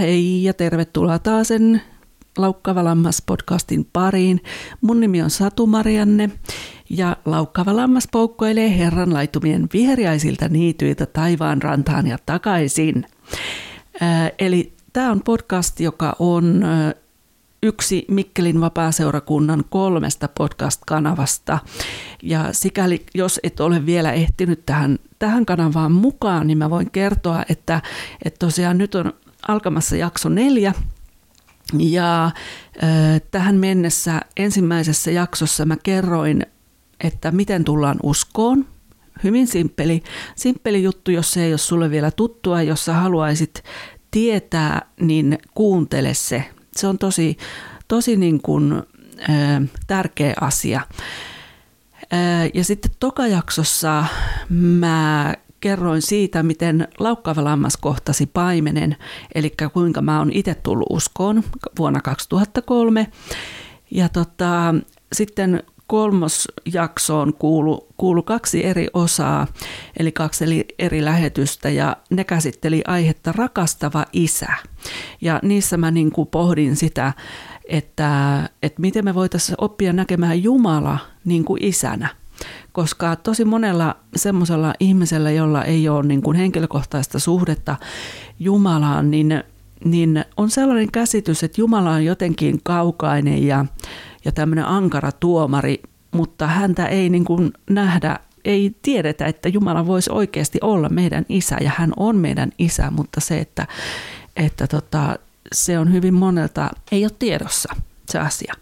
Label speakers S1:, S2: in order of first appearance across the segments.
S1: Hei ja tervetuloa taasen Laukkava Lammas podcastin pariin. Mun nimi on Satu Marianne ja Laukkava Lammas poukkoilee Herran laitumien viheriäisiltä niityiltä taivaan rantaan ja takaisin. Ää, eli tämä on podcast, joka on ää, yksi Mikkelin vapaaseurakunnan kolmesta podcast-kanavasta. Ja sikäli, jos et ole vielä ehtinyt tähän, tähän kanavaan mukaan, niin mä voin kertoa, että, että tosiaan nyt on alkamassa jakso neljä. Ja äh, tähän mennessä ensimmäisessä jaksossa mä kerroin, että miten tullaan uskoon. Hyvin simppeli, simppeli juttu, jos se ei ole sulle vielä tuttua. Jos sä haluaisit tietää, niin kuuntele se. Se on tosi, tosi niin kuin, tärkeä asia. Ja sitten tokajaksossa mä kerroin siitä, miten laukkaava lammas kohtasi paimenen, eli kuinka mä oon itse tullut uskoon vuonna 2003. Ja tota, sitten kolmosjaksoon kuulu, kuulu kaksi eri osaa, eli kaksi eri lähetystä, ja ne käsitteli aihetta rakastava isä. Ja niissä mä niin kuin pohdin sitä, että, että miten me voitaisiin oppia näkemään Jumala niin kuin isänä koska tosi monella semmoisella ihmisellä, jolla ei ole niin kuin henkilökohtaista suhdetta Jumalaan, niin, niin on sellainen käsitys, että Jumala on jotenkin kaukainen ja, ja tämmöinen ankara tuomari, mutta häntä ei niin kuin nähdä ei tiedetä, että Jumala voisi oikeasti olla meidän isä ja hän on meidän isä, mutta se, että, että tota, se on hyvin monelta, ei ole tiedossa se asia.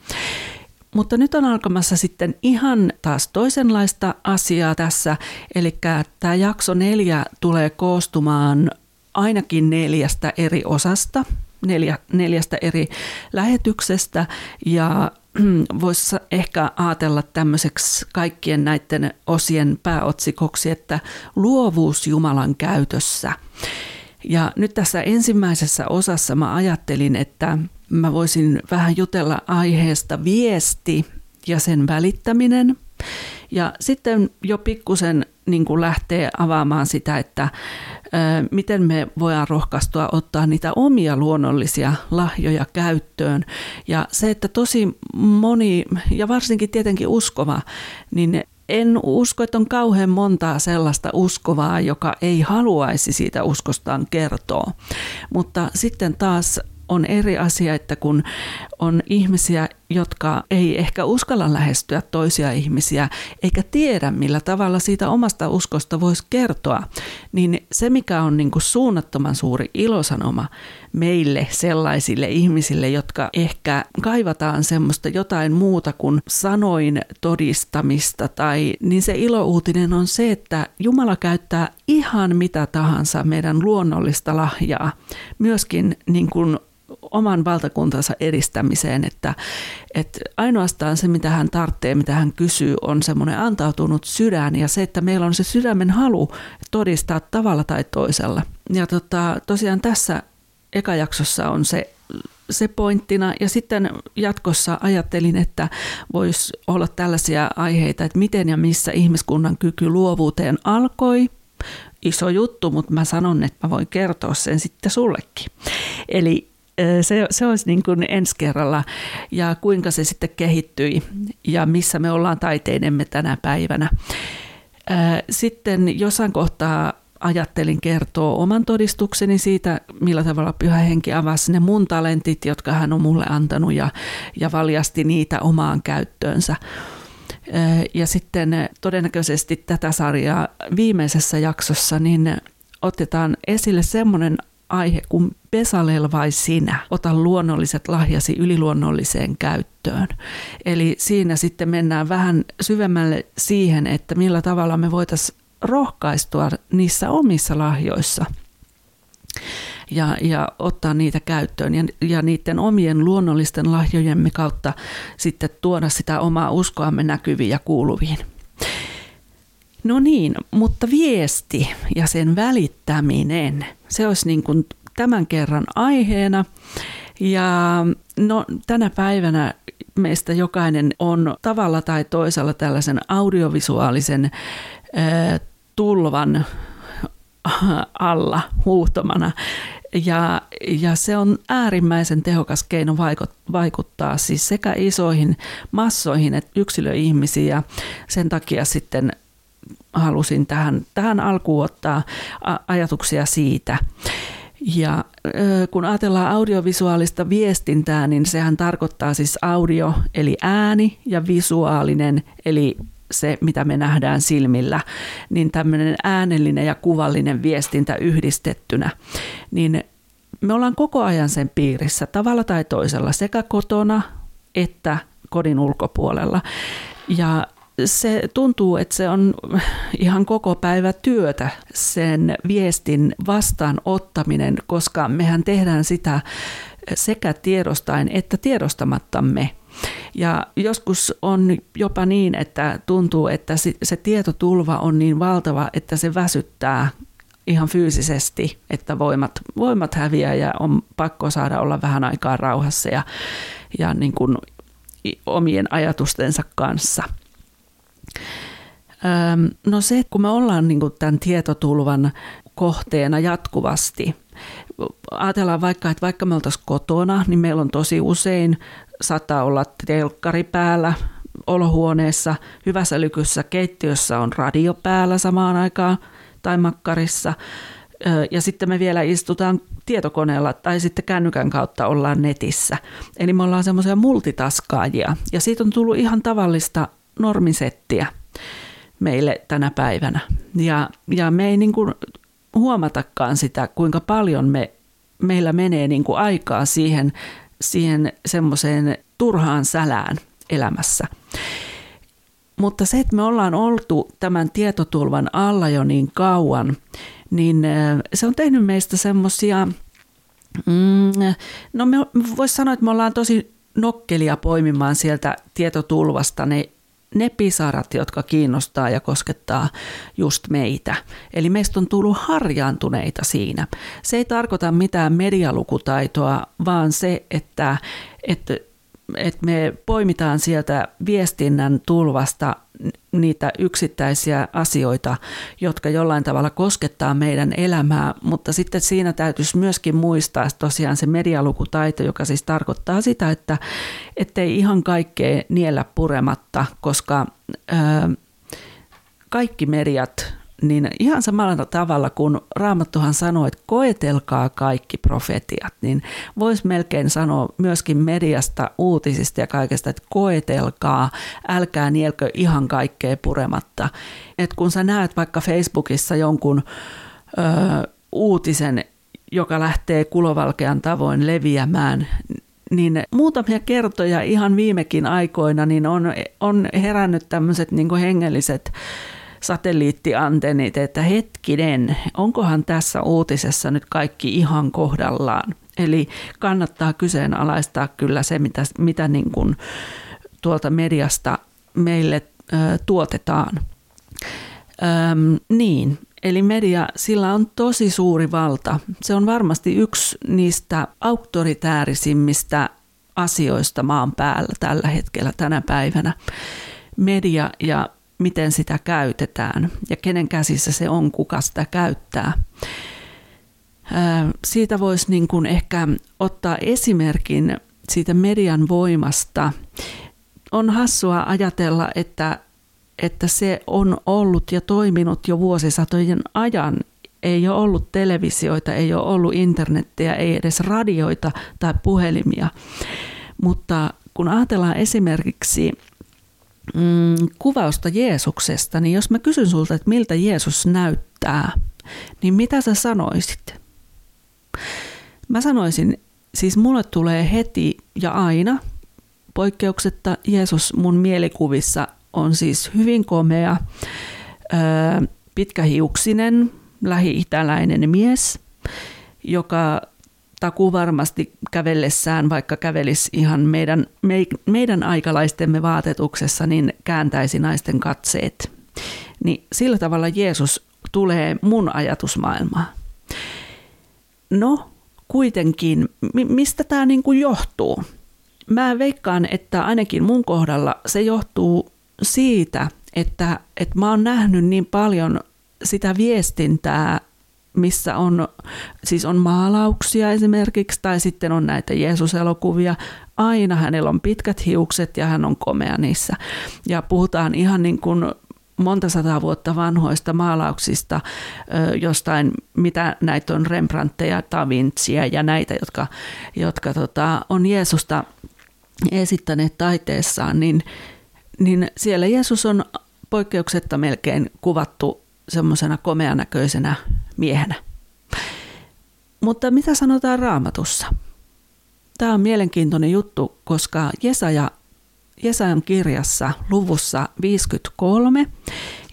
S1: Mutta nyt on alkamassa sitten ihan taas toisenlaista asiaa tässä, eli tämä jakso neljä tulee koostumaan ainakin neljästä eri osasta, neljä, neljästä eri lähetyksestä ja voisi ehkä ajatella tämmöiseksi kaikkien näiden osien pääotsikoksi, että luovuus Jumalan käytössä. Ja nyt tässä ensimmäisessä osassa mä ajattelin, että mä voisin vähän jutella aiheesta viesti ja sen välittäminen. Ja sitten jo pikkusen niin lähtee avaamaan sitä, että miten me voidaan rohkaistua ottaa niitä omia luonnollisia lahjoja käyttöön. Ja se, että tosi moni, ja varsinkin tietenkin uskova, niin en usko, että on kauhean montaa sellaista uskovaa, joka ei haluaisi siitä uskostaan kertoa. Mutta sitten taas on eri asia, että kun on ihmisiä, jotka ei ehkä uskalla lähestyä toisia ihmisiä, eikä tiedä millä tavalla siitä omasta uskosta voisi kertoa, niin se mikä on niin kuin suunnattoman suuri ilosanoma meille sellaisille ihmisille, jotka ehkä kaivataan semmoista jotain muuta kuin sanoin todistamista, tai niin se ilouutinen on se, että Jumala käyttää ihan mitä tahansa meidän luonnollista lahjaa, myöskin niin kuin oman valtakuntansa edistämiseen, että, että ainoastaan se, mitä hän tarvitsee, mitä hän kysyy, on semmoinen antautunut sydän ja se, että meillä on se sydämen halu todistaa tavalla tai toisella. Ja tota, tosiaan tässä ekajaksossa on se se pointtina. Ja sitten jatkossa ajattelin, että voisi olla tällaisia aiheita, että miten ja missä ihmiskunnan kyky luovuuteen alkoi. Iso juttu, mutta mä sanon, että mä voin kertoa sen sitten sullekin. Eli se, se olisi niin kuin ensi kerralla ja kuinka se sitten kehittyi ja missä me ollaan taiteidemme tänä päivänä. Sitten jossain kohtaa ajattelin kertoa oman todistukseni siitä, millä tavalla Pyhä Henki avasi ne mun talentit, jotka hän on mulle antanut ja, ja valjasti niitä omaan käyttöönsä. Ja sitten todennäköisesti tätä sarjaa viimeisessä jaksossa niin otetaan esille semmoinen aihe kuin Pesalel vai sinä, ota luonnolliset lahjasi yliluonnolliseen käyttöön. Eli siinä sitten mennään vähän syvemmälle siihen, että millä tavalla me voitaisiin rohkaistua niissä omissa lahjoissa ja, ja ottaa niitä käyttöön ja, ja niiden omien luonnollisten lahjojemme kautta sitten tuoda sitä omaa uskoamme näkyviin ja kuuluviin. No niin, mutta viesti ja sen välittäminen, se olisi niin kuin tämän kerran aiheena. Ja no, tänä päivänä meistä jokainen on tavalla tai toisella tällaisen audiovisuaalisen tulvan alla huuhtomana. Ja, ja se on äärimmäisen tehokas keino vaikuttaa siis sekä isoihin massoihin että yksilöihmisiin ja sen takia sitten halusin tähän, tähän alkuun ottaa ajatuksia siitä. Ja kun ajatellaan audiovisuaalista viestintää, niin sehän tarkoittaa siis audio eli ääni ja visuaalinen eli se, mitä me nähdään silmillä, niin tämmöinen äänellinen ja kuvallinen viestintä yhdistettynä, niin me ollaan koko ajan sen piirissä tavalla tai toisella sekä kotona että kodin ulkopuolella. Ja se tuntuu, että se on ihan koko päivä työtä sen viestin vastaanottaminen, koska mehän tehdään sitä sekä tiedostaen että tiedostamattamme. Ja joskus on jopa niin, että tuntuu, että se tietotulva on niin valtava, että se väsyttää ihan fyysisesti, että voimat, voimat häviää ja on pakko saada olla vähän aikaa rauhassa ja, ja niin kuin omien ajatustensa kanssa. No se, kun me ollaan niin tämän tietotulvan kohteena jatkuvasti, ajatellaan vaikka, että vaikka me oltaisiin kotona, niin meillä on tosi usein, saattaa olla telkkari päällä olohuoneessa, hyvässä lykyssä keittiössä on radio päällä samaan aikaan tai makkarissa. Ja sitten me vielä istutaan tietokoneella tai sitten kännykän kautta ollaan netissä. Eli me ollaan semmoisia multitaskaajia ja siitä on tullut ihan tavallista normisettiä meille tänä päivänä. Ja, ja me ei niin kuin huomatakaan sitä, kuinka paljon me, meillä menee niin kuin aikaa siihen, siihen semmoiseen turhaan sälään elämässä. Mutta se, että me ollaan oltu tämän tietotulvan alla jo niin kauan, niin se on tehnyt meistä semmoisia, mm, no me voisi sanoa, että me ollaan tosi nokkelia poimimaan sieltä tietotulvasta ne ne pisarat, jotka kiinnostaa ja koskettaa just meitä. Eli meistä on tullut harjaantuneita siinä. Se ei tarkoita mitään medialukutaitoa, vaan se, että, että että me poimitaan sieltä viestinnän tulvasta niitä yksittäisiä asioita, jotka jollain tavalla koskettaa meidän elämää, mutta sitten siinä täytyisi myöskin muistaa tosiaan se medialukutaito, joka siis tarkoittaa sitä, että ettei ihan kaikkea niellä purematta, koska ö, kaikki mediat niin ihan samalla tavalla kuin Raamattuhan sanoi, että koetelkaa kaikki profetiat, niin voisi melkein sanoa myöskin mediasta, uutisista ja kaikesta, että koetelkaa, älkää nielkö ihan kaikkea purematta. Et kun sä näet vaikka Facebookissa jonkun ö, uutisen, joka lähtee kulovalkean tavoin leviämään, niin muutamia kertoja ihan viimekin aikoina niin on, on herännyt tämmöiset niin hengelliset satelliittiantennit, että hetkinen, onkohan tässä uutisessa nyt kaikki ihan kohdallaan. Eli kannattaa kyseenalaistaa kyllä se, mitä, mitä niin kuin tuolta mediasta meille ö, tuotetaan. Öm, niin, eli media, sillä on tosi suuri valta. Se on varmasti yksi niistä auktoritäärisimmistä asioista maan päällä tällä hetkellä tänä päivänä. Media ja miten sitä käytetään ja kenen käsissä se on, kuka sitä käyttää. Siitä voisi niin kuin ehkä ottaa esimerkin siitä median voimasta. On hassua ajatella, että, että se on ollut ja toiminut jo vuosisatojen ajan. Ei ole ollut televisioita, ei ole ollut internettiä, ei edes radioita tai puhelimia. Mutta kun ajatellaan esimerkiksi mm, kuvausta Jeesuksesta, niin jos mä kysyn sulta, että miltä Jeesus näyttää, niin mitä sä sanoisit? Mä sanoisin, siis mulle tulee heti ja aina poikkeuksetta Jeesus mun mielikuvissa on siis hyvin komea, pitkähiuksinen, lähi-itäläinen mies, joka takuu varmasti kävellessään, vaikka kävelisi ihan meidän, me, meidän aikalaistemme vaatetuksessa, niin kääntäisi naisten katseet. Niin sillä tavalla Jeesus tulee mun ajatusmaailmaan. No, kuitenkin, mistä tämä niinku johtuu? Mä veikkaan, että ainakin mun kohdalla se johtuu siitä, että, että mä oon nähnyt niin paljon sitä viestintää missä on, siis on maalauksia esimerkiksi, tai sitten on näitä Jeesus-elokuvia. Aina hänellä on pitkät hiukset ja hän on komea niissä. Ja puhutaan ihan niin kuin monta sataa vuotta vanhoista maalauksista, jostain, mitä näitä on Rembrandtteja, Da Vinciä ja näitä, jotka, jotka tota, on Jeesusta esittäneet taiteessaan, niin, niin siellä Jeesus on poikkeuksetta melkein kuvattu semmoisena komeanäköisenä miehenä. Mutta mitä sanotaan raamatussa? Tämä on mielenkiintoinen juttu, koska Jesaja, Jesajan kirjassa luvussa 53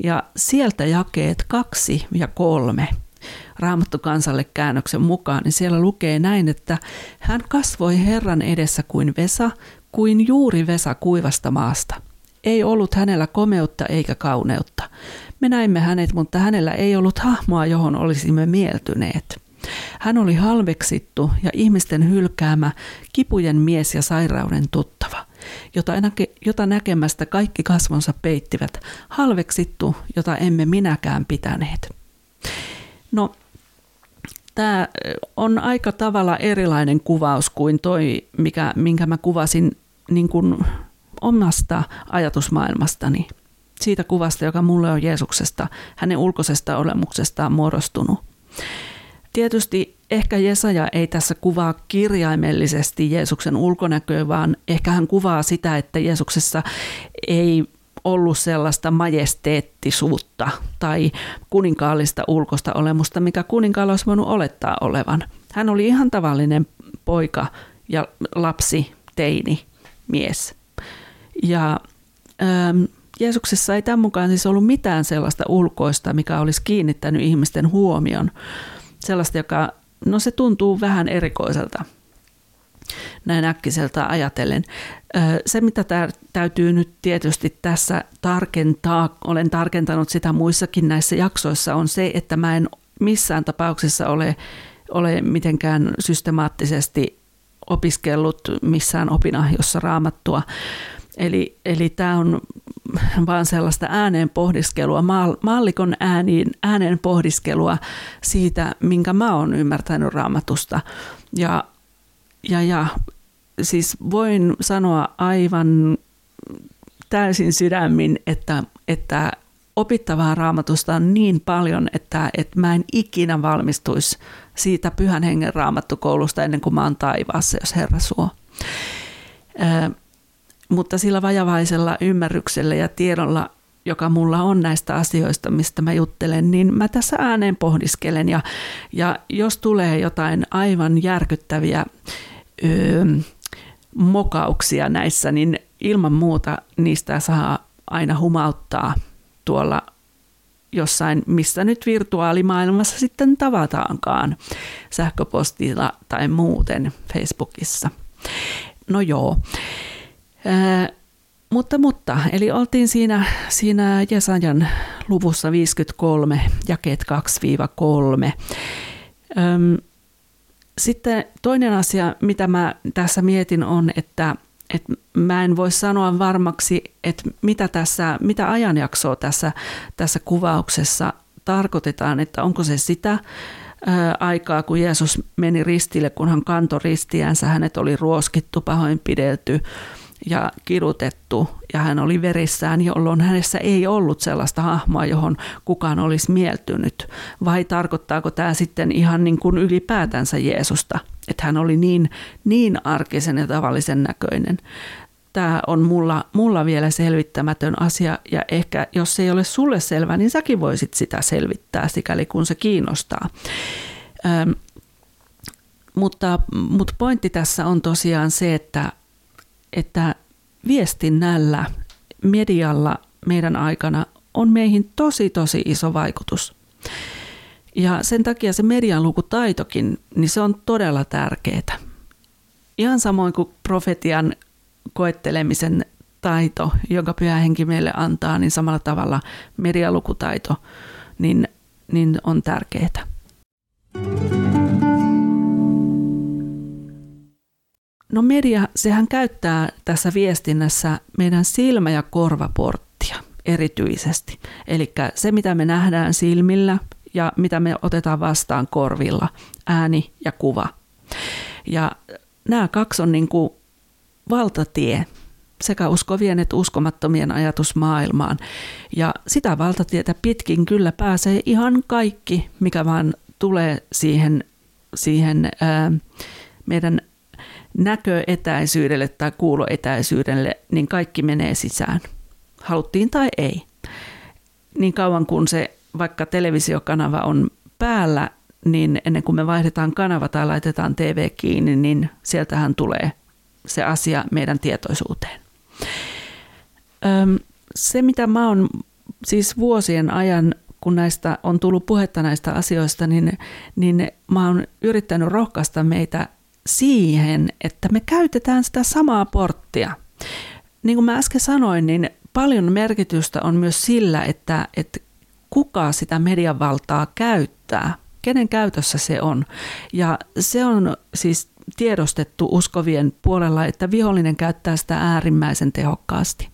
S1: ja sieltä jakeet 2 ja 3 Raamattu kansalle käännöksen mukaan, niin siellä lukee näin, että hän kasvoi Herran edessä kuin Vesa, kuin juuri Vesa kuivasta maasta. Ei ollut hänellä komeutta eikä kauneutta. Me näimme hänet, mutta hänellä ei ollut hahmoa, johon olisimme mieltyneet. Hän oli halveksittu ja ihmisten hylkäämä, kipujen mies ja sairauden tuttava, jota, näke, jota näkemästä kaikki kasvonsa peittivät, halveksittu, jota emme minäkään pitäneet. No, tämä on aika tavalla erilainen kuvaus kuin toi, mikä, minkä mä kuvasin niin kuin omasta ajatusmaailmastani siitä kuvasta, joka mulle on Jeesuksesta, hänen ulkoisesta olemuksestaan muodostunut. Tietysti ehkä Jesaja ei tässä kuvaa kirjaimellisesti Jeesuksen ulkonäköä, vaan ehkä hän kuvaa sitä, että Jeesuksessa ei ollut sellaista majesteettisuutta tai kuninkaallista ulkosta olemusta, mikä kuninkaalla olisi voinut olettaa olevan. Hän oli ihan tavallinen poika ja lapsi, teini, mies. Ja ähm, Jeesuksessa ei tämän mukaan siis ollut mitään sellaista ulkoista, mikä olisi kiinnittänyt ihmisten huomion. Sellaista, joka, no se tuntuu vähän erikoiselta näin äkkiseltä ajatellen. Se, mitä täytyy nyt tietysti tässä tarkentaa, olen tarkentanut sitä muissakin näissä jaksoissa, on se, että mä en missään tapauksessa ole, ole mitenkään systemaattisesti opiskellut missään opinahjossa raamattua. Eli, eli tämä on vaan sellaista ääneen pohdiskelua, mallikon ääniin, äänen pohdiskelua siitä, minkä mä oon ymmärtänyt raamatusta. Ja, ja, ja siis voin sanoa aivan täysin sydämin, että, että opittavaa raamatusta on niin paljon, että, että mä en ikinä valmistuisi siitä pyhän hengen raamattukoulusta ennen kuin mä oon taivaassa, jos Herra suo. Mutta sillä vajavaisella ymmärryksellä ja tiedolla, joka mulla on näistä asioista, mistä mä juttelen, niin mä tässä ääneen pohdiskelen. Ja, ja jos tulee jotain aivan järkyttäviä öö, mokauksia näissä, niin ilman muuta niistä saa aina humauttaa tuolla jossain, missä nyt virtuaalimaailmassa sitten tavataankaan, sähköpostilla tai muuten Facebookissa. No joo. Mutta, mutta, eli oltiin siinä, siinä Jesajan luvussa 53, jakeet 2-3. Öm, sitten toinen asia, mitä mä tässä mietin, on, että, että mä en voi sanoa varmaksi, että mitä, tässä, mitä ajanjaksoa tässä, tässä kuvauksessa tarkoitetaan, että onko se sitä, aikaa, kun Jeesus meni ristille, kun hän kantoi ristiänsä, hänet oli ruoskittu, pahoinpidelty ja kidutettu ja hän oli verissään, jolloin hänessä ei ollut sellaista hahmoa, johon kukaan olisi mieltynyt. Vai tarkoittaako tämä sitten ihan niin kuin ylipäätänsä Jeesusta, että hän oli niin, niin arkisen ja tavallisen näköinen. Tämä on mulla, mulla vielä selvittämätön asia ja ehkä jos se ei ole sulle selvä, niin säkin voisit sitä selvittää sikäli kun se kiinnostaa. Ähm, mutta, mutta pointti tässä on tosiaan se, että että viestinnällä, medialla meidän aikana on meihin tosi tosi iso vaikutus. Ja sen takia se median lukutaitokin, niin se on todella tärkeää. Ihan samoin kuin profetian koettelemisen taito, jonka pyhä henki meille antaa, niin samalla tavalla medialukutaito niin, niin on tärkeää. No media, sehän käyttää tässä viestinnässä meidän silmä- ja korvaporttia erityisesti. Eli se, mitä me nähdään silmillä ja mitä me otetaan vastaan korvilla, ääni ja kuva. Ja nämä kaksi on niin kuin valtatie sekä uskovien että uskomattomien ajatusmaailmaan. Ja sitä valtatietä pitkin kyllä pääsee ihan kaikki, mikä vaan tulee siihen, siihen ää, meidän näköetäisyydelle tai kuuloetäisyydelle, niin kaikki menee sisään. Haluttiin tai ei. Niin kauan kuin se vaikka televisiokanava on päällä, niin ennen kuin me vaihdetaan kanava tai laitetaan TV kiinni, niin sieltähän tulee se asia meidän tietoisuuteen. Se, mitä mä oon siis vuosien ajan, kun näistä on tullut puhetta näistä asioista, niin, niin mä oon yrittänyt rohkaista meitä siihen, että me käytetään sitä samaa porttia. Niin kuin mä äsken sanoin, niin paljon merkitystä on myös sillä, että, että kuka sitä median valtaa käyttää, kenen käytössä se on. Ja se on siis tiedostettu uskovien puolella, että vihollinen käyttää sitä äärimmäisen tehokkaasti.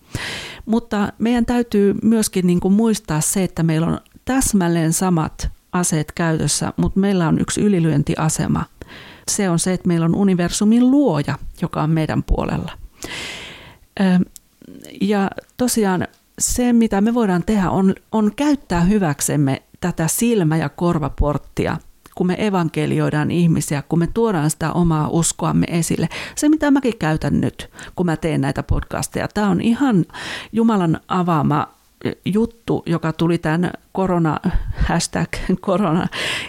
S1: Mutta meidän täytyy myöskin niin kuin muistaa se, että meillä on täsmälleen samat aseet käytössä, mutta meillä on yksi ylilyöntiasema. Se on se, että meillä on universumin luoja, joka on meidän puolella. Ja tosiaan se, mitä me voidaan tehdä, on, on käyttää hyväksemme tätä silmä- ja korvaporttia, kun me evankelioidaan ihmisiä, kun me tuodaan sitä omaa uskoamme esille. Se, mitä mäkin käytän nyt, kun mä teen näitä podcasteja, tämä on ihan Jumalan avaama juttu, joka tuli tämän korona, hashtag korona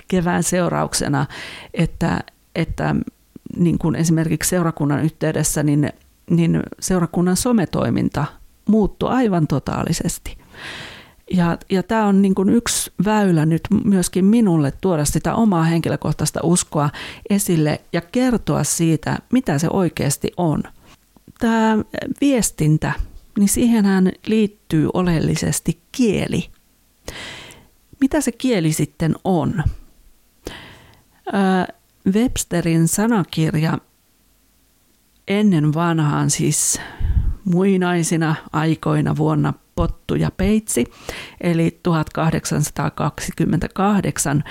S1: kevään seurauksena, että, että niin kuin esimerkiksi seurakunnan yhteydessä, niin, niin seurakunnan sometoiminta muuttui aivan totaalisesti. Ja, ja tämä on niin kuin yksi väylä nyt myöskin minulle tuoda sitä omaa henkilökohtaista uskoa esille ja kertoa siitä, mitä se oikeasti on. Tämä viestintä, niin siihenhän liittyy oleellisesti kieli. Mitä se kieli sitten on? Websterin sanakirja ennen vanhaan siis muinaisina aikoina vuonna Pottu ja Peitsi, eli 1828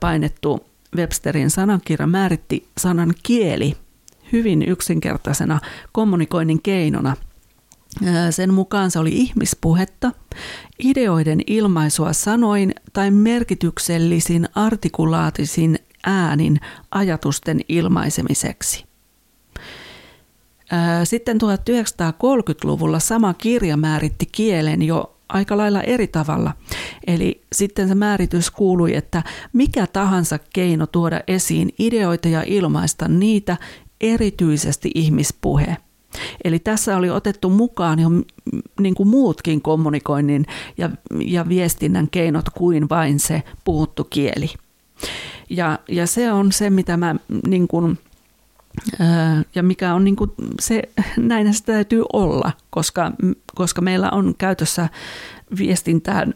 S1: painettu Websterin sanankirja määritti sanan kieli hyvin yksinkertaisena kommunikoinnin keinona. Sen mukaan se oli ihmispuhetta, ideoiden ilmaisua sanoin tai merkityksellisin artikulaatisin äänin ajatusten ilmaisemiseksi. Sitten 1930-luvulla sama kirja määritti kielen jo aika lailla eri tavalla. Eli sitten se määritys kuului, että mikä tahansa keino tuoda esiin ideoita ja ilmaista niitä, erityisesti ihmispuhe. Eli tässä oli otettu mukaan jo niin kuin muutkin kommunikoinnin ja, ja viestinnän keinot kuin vain se puhuttu kieli. Ja, ja se on se, mitä mä niin kuin ja mikä on niin kuin se, näin sitä täytyy olla, koska, koska meillä on käytössä viestintään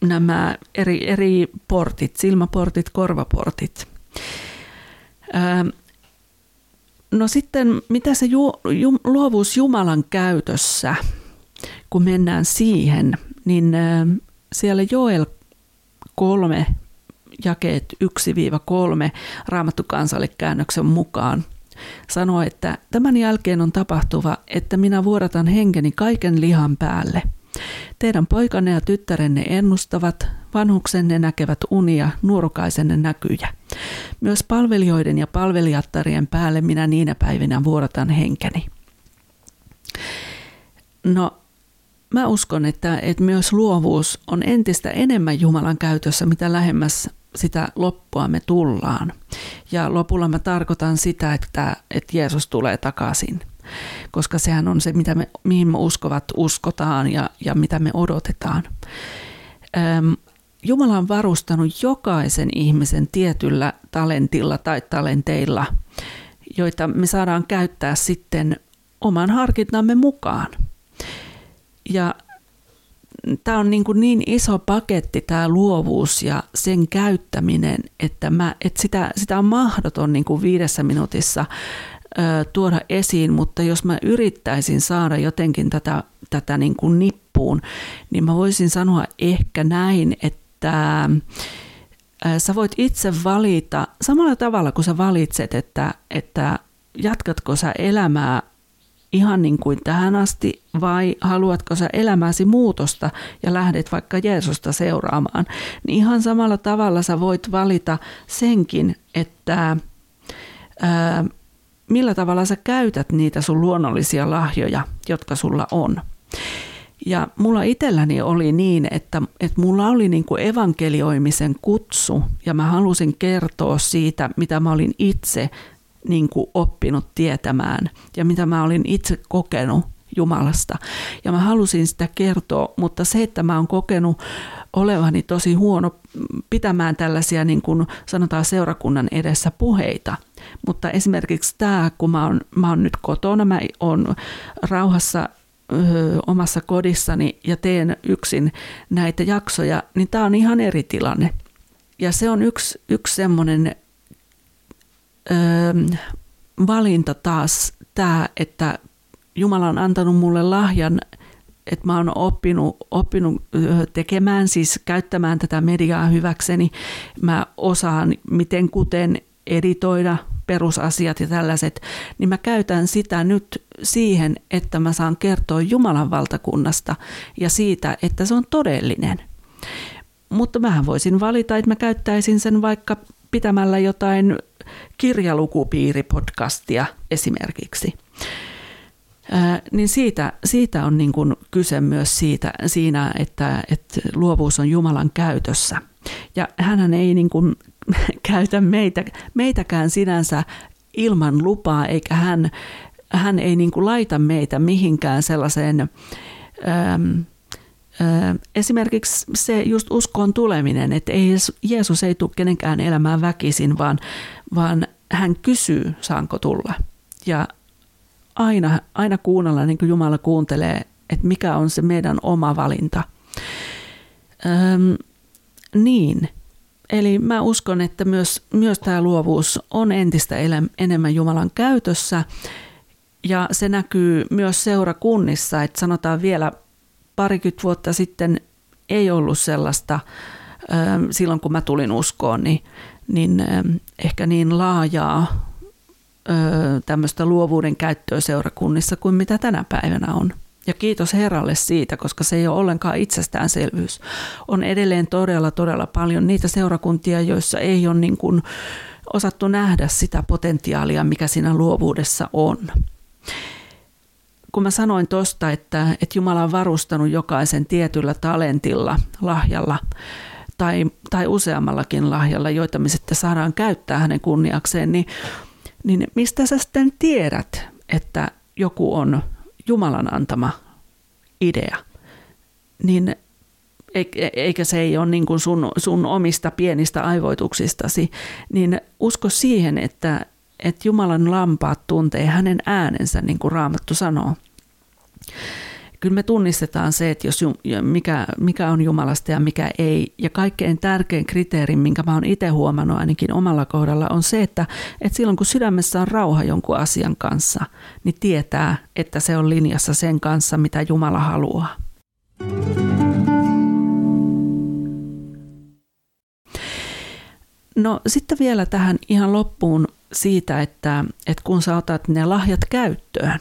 S1: nämä eri, eri portit, silmäportit, korvaportit. No sitten, mitä se ju, ju, luovuus Jumalan käytössä, kun mennään siihen, niin siellä Joel 3, jakeet 1-3 Raamattu kansalle käännöksen mukaan – sanoi, että tämän jälkeen on tapahtuva, että minä vuodatan henkeni kaiken lihan päälle. Teidän poikanne ja tyttärenne ennustavat, vanhuksenne näkevät unia, nuorukaisenne näkyjä. Myös palvelijoiden ja palvelijattarien päälle minä niinä päivinä vuodatan henkeni. No, mä uskon, että, että myös luovuus on entistä enemmän Jumalan käytössä, mitä lähemmäs sitä loppua me tullaan. Ja lopulla mä tarkoitan sitä, että, että Jeesus tulee takaisin, koska sehän on se, mitä me, mihin me uskovat uskotaan ja, ja mitä me odotetaan. Öm, Jumala on varustanut jokaisen ihmisen tietyllä talentilla tai talenteilla, joita me saadaan käyttää sitten oman harkintamme mukaan. Ja tämä on niin, kuin niin iso paketti tämä luovuus ja sen käyttäminen, että, mä, että sitä, sitä on mahdoton niin kuin viidessä minuutissa ö, tuoda esiin, mutta jos mä yrittäisin saada jotenkin tätä, tätä niin kuin nippuun, niin mä voisin sanoa ehkä näin, että sä voit itse valita samalla tavalla kuin sä valitset, että, että jatkatko sä elämää ihan niin kuin tähän asti vai haluatko sä elämäsi muutosta ja lähdet vaikka Jeesusta seuraamaan, niin ihan samalla tavalla sä voit valita senkin, että ää, millä tavalla sä käytät niitä sun luonnollisia lahjoja, jotka sulla on. Ja mulla itselläni oli niin, että, että mulla oli niin kuin evankelioimisen kutsu ja mä halusin kertoa siitä, mitä mä olin itse niin kuin oppinut tietämään ja mitä mä olin itse kokenut Jumalasta. Ja mä halusin sitä kertoa, mutta se, että mä oon kokenut olevani tosi huono pitämään tällaisia niin kuin sanotaan seurakunnan edessä puheita. Mutta esimerkiksi tämä, kun mä oon, mä oon nyt kotona, mä oon rauhassa ö, omassa kodissani ja teen yksin näitä jaksoja, niin tämä on ihan eri tilanne. Ja se on yksi, yksi semmoinen valinta taas tämä, että Jumala on antanut mulle lahjan, että mä oon oppinut, oppinut tekemään, siis käyttämään tätä mediaa hyväkseni. Mä osaan miten kuten editoida perusasiat ja tällaiset, niin mä käytän sitä nyt siihen, että mä saan kertoa Jumalan valtakunnasta ja siitä, että se on todellinen. Mutta mä voisin valita, että mä käyttäisin sen vaikka pitämällä jotain kirjalukupiiripodcastia esimerkiksi. Ää, niin siitä, siitä on niin kuin kyse myös siitä, siinä, että, että luovuus on Jumalan käytössä. Ja hän ei niin kuin käytä meitä, meitäkään sinänsä ilman lupaa, eikä hän, hän ei niin kuin laita meitä mihinkään sellaiseen... Ähm, Esimerkiksi se just uskoon tuleminen, että ei, Jeesus ei tule kenenkään elämään väkisin, vaan, vaan hän kysyy, saanko tulla. Ja aina, aina kuunnella, niin kuin Jumala kuuntelee, että mikä on se meidän oma valinta. Öm, niin, eli mä uskon, että myös, myös tämä luovuus on entistä enemmän Jumalan käytössä, ja se näkyy myös seurakunnissa, että sanotaan vielä parikymmentä vuotta sitten ei ollut sellaista, silloin kun mä tulin uskoon, niin, niin ehkä niin laajaa tämmöistä luovuuden käyttöä seurakunnissa kuin mitä tänä päivänä on. Ja kiitos Herralle siitä, koska se ei ole ollenkaan itsestäänselvyys. On edelleen todella, todella paljon niitä seurakuntia, joissa ei ole niin kuin osattu nähdä sitä potentiaalia, mikä siinä luovuudessa on kun mä sanoin tuosta, että, että Jumala on varustanut jokaisen tietyllä talentilla, lahjalla tai, tai useammallakin lahjalla, joita me sitten saadaan käyttää hänen kunniakseen, niin, niin mistä sä sitten tiedät, että joku on Jumalan antama idea? Niin eikä se ei ole niin kuin sun, sun omista pienistä aivoituksistasi, niin usko siihen, että, että Jumalan lampaat tuntee hänen äänensä, niin kuin Raamattu sanoo. Kyllä me tunnistetaan se, että jos, mikä, mikä on Jumalasta ja mikä ei. Ja kaikkein tärkein kriteeri, minkä mä oon itse huomannut ainakin omalla kohdalla, on se, että, että silloin kun sydämessä on rauha jonkun asian kanssa, niin tietää, että se on linjassa sen kanssa, mitä Jumala haluaa. No sitten vielä tähän ihan loppuun siitä, että, että kun sä otat ne lahjat käyttöön,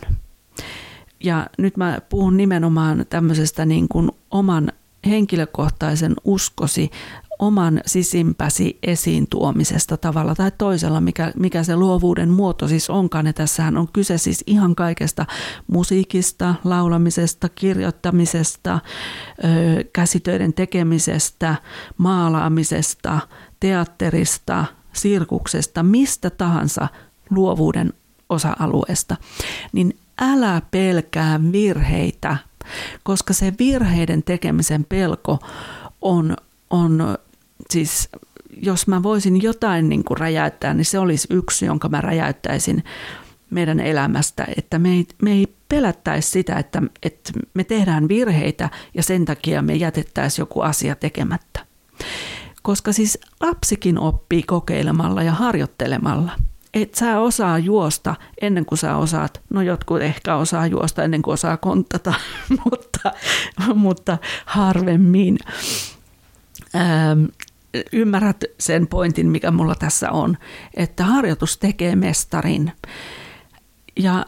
S1: ja nyt mä puhun nimenomaan tämmöisestä niin kuin oman henkilökohtaisen uskosi, oman sisimpäsi esiin tuomisesta tavalla tai toisella, mikä, mikä se luovuuden muoto siis onkaan. Ja tässähän on kyse siis ihan kaikesta musiikista, laulamisesta, kirjoittamisesta, käsitöiden tekemisestä, maalaamisesta, teatterista, sirkuksesta, mistä tahansa luovuuden osa-alueesta, niin älä pelkää virheitä, koska se virheiden tekemisen pelko on, on siis, jos mä voisin jotain niin kuin räjäyttää, niin se olisi yksi, jonka mä räjäyttäisin meidän elämästä, että me ei, me ei pelättäisi sitä, että, että me tehdään virheitä ja sen takia me jätettäisiin joku asia tekemättä. Koska siis lapsikin oppii kokeilemalla ja harjoittelemalla. Et sä osaa juosta ennen kuin sä osaat, no jotkut ehkä osaa juosta ennen kuin osaa kontata, mutta, mutta harvemmin. ähm, ymmärrät sen pointin, mikä mulla tässä on, että harjoitus tekee mestarin. Ja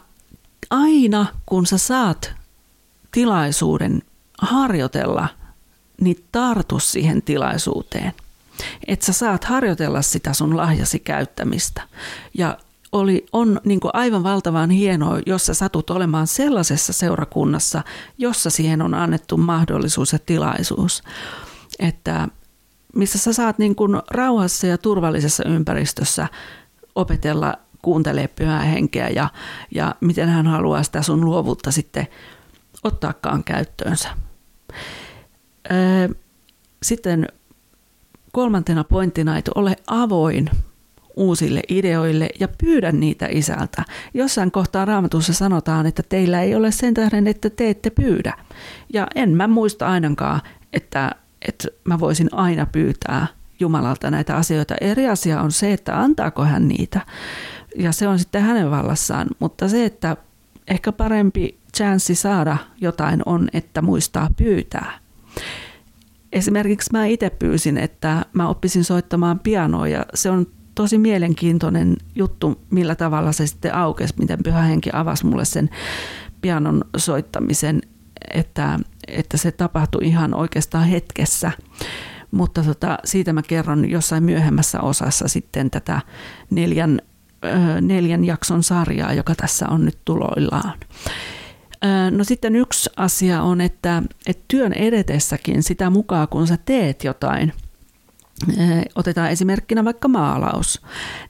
S1: aina kun sä saat tilaisuuden harjoitella, niin tartu siihen tilaisuuteen. Että sä saat harjoitella sitä sun lahjasi käyttämistä. Ja oli, on niin aivan valtavan hienoa, jos sä satut olemaan sellaisessa seurakunnassa, jossa siihen on annettu mahdollisuus ja tilaisuus. Että missä sä saat niin kuin rauhassa ja turvallisessa ympäristössä opetella kuuntelee pyhää henkeä ja, ja miten hän haluaa sitä sun luovuutta sitten ottaakaan käyttöönsä. Sitten kolmantena pointtina, että ole avoin uusille ideoille ja pyydä niitä isältä. Jossain kohtaa raamatussa sanotaan, että teillä ei ole sen tähden, että te ette pyydä. Ja en mä muista ainakaan, että, että mä voisin aina pyytää Jumalalta näitä asioita. Eri asia on se, että antaako hän niitä. Ja se on sitten hänen vallassaan. Mutta se, että ehkä parempi chanssi saada jotain on, että muistaa pyytää. Esimerkiksi mä itse pyysin, että mä oppisin soittamaan pianoa ja se on tosi mielenkiintoinen juttu, millä tavalla se sitten aukesi, miten Pyhä Henki avasi mulle sen pianon soittamisen, että, että se tapahtui ihan oikeastaan hetkessä. Mutta tota, siitä mä kerron jossain myöhemmässä osassa sitten tätä neljän, neljän jakson sarjaa, joka tässä on nyt tuloillaan. No sitten yksi asia on, että, että työn edetessäkin sitä mukaan, kun sä teet jotain, otetaan esimerkkinä vaikka maalaus,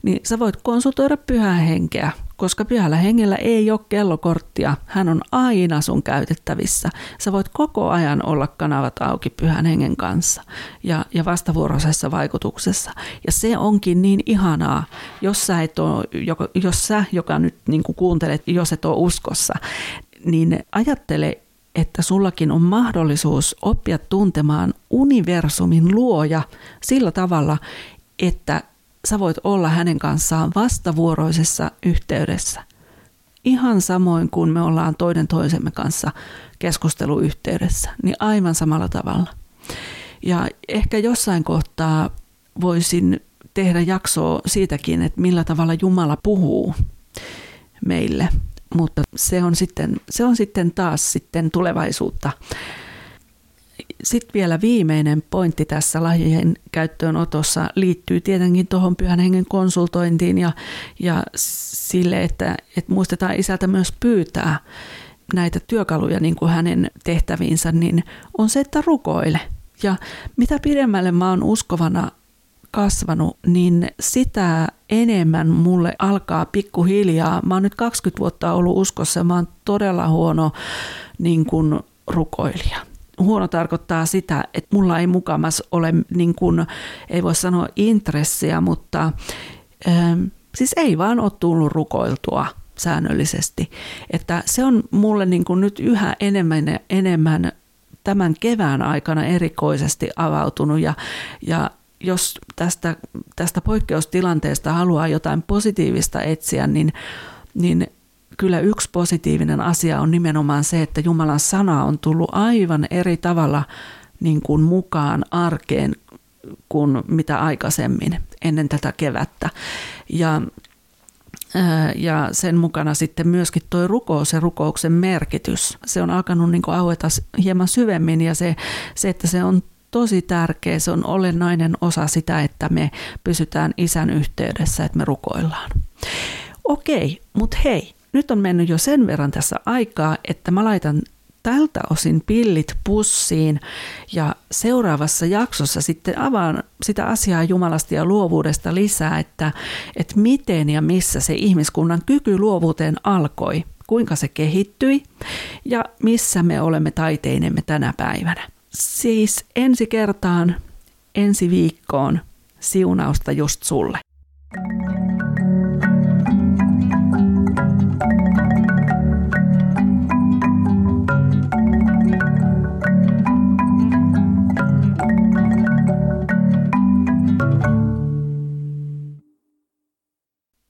S1: niin sä voit konsultoida pyhää henkeä, koska pyhällä hengellä ei ole kellokorttia, hän on aina sun käytettävissä. Sä voit koko ajan olla kanavat auki pyhän hengen kanssa ja, ja vastavuoroisessa vaikutuksessa. Ja se onkin niin ihanaa, jos sä, et ole, jos sä joka nyt niin kuuntelet, jos et ole uskossa, niin ajattele, että sullakin on mahdollisuus oppia tuntemaan universumin luoja sillä tavalla, että sä voit olla hänen kanssaan vastavuoroisessa yhteydessä. Ihan samoin kuin me ollaan toinen toisemme kanssa keskusteluyhteydessä, niin aivan samalla tavalla. Ja ehkä jossain kohtaa voisin tehdä jaksoa siitäkin, että millä tavalla Jumala puhuu meille – mutta se on sitten, se on sitten taas sitten tulevaisuutta. Sitten vielä viimeinen pointti tässä lahjojen käyttöönotossa liittyy tietenkin tuohon pyhän hengen konsultointiin ja, ja sille, että, että muistetaan isältä myös pyytää näitä työkaluja niin kuin hänen tehtäviinsä, niin on se, että rukoile. Ja mitä pidemmälle mä oon uskovana kasvanut, niin sitä enemmän mulle alkaa pikkuhiljaa. Mä oon nyt 20 vuotta ollut uskossa ja mä oon todella huono niin kuin rukoilija. Huono tarkoittaa sitä, että mulla ei mukamas ole, niin kuin, ei voi sanoa intressiä, mutta ähm, siis ei vaan ole tullut rukoiltua säännöllisesti. Että se on mulle niin kuin nyt yhä enemmän enemmän tämän kevään aikana erikoisesti avautunut ja, ja jos tästä, tästä poikkeustilanteesta haluaa jotain positiivista etsiä, niin, niin kyllä yksi positiivinen asia on nimenomaan se, että Jumalan sana on tullut aivan eri tavalla niin kuin mukaan arkeen kuin mitä aikaisemmin ennen tätä kevättä. Ja ja sen mukana sitten myöskin tuo rukous ja rukouksen merkitys. Se on alkanut niin aueta hieman syvemmin ja se, se, että se on tosi tärkeä, se on olennainen osa sitä, että me pysytään isän yhteydessä, että me rukoillaan. Okei, mutta hei, nyt on mennyt jo sen verran tässä aikaa, että mä laitan tältä osin pillit pussiin ja seuraavassa jaksossa sitten avaan sitä asiaa Jumalasta ja luovuudesta lisää, että, että miten ja missä se ihmiskunnan kyky luovuuteen alkoi, kuinka se kehittyi ja missä me olemme taiteinemme tänä päivänä. Siis ensi kertaan, ensi viikkoon siunausta just sulle.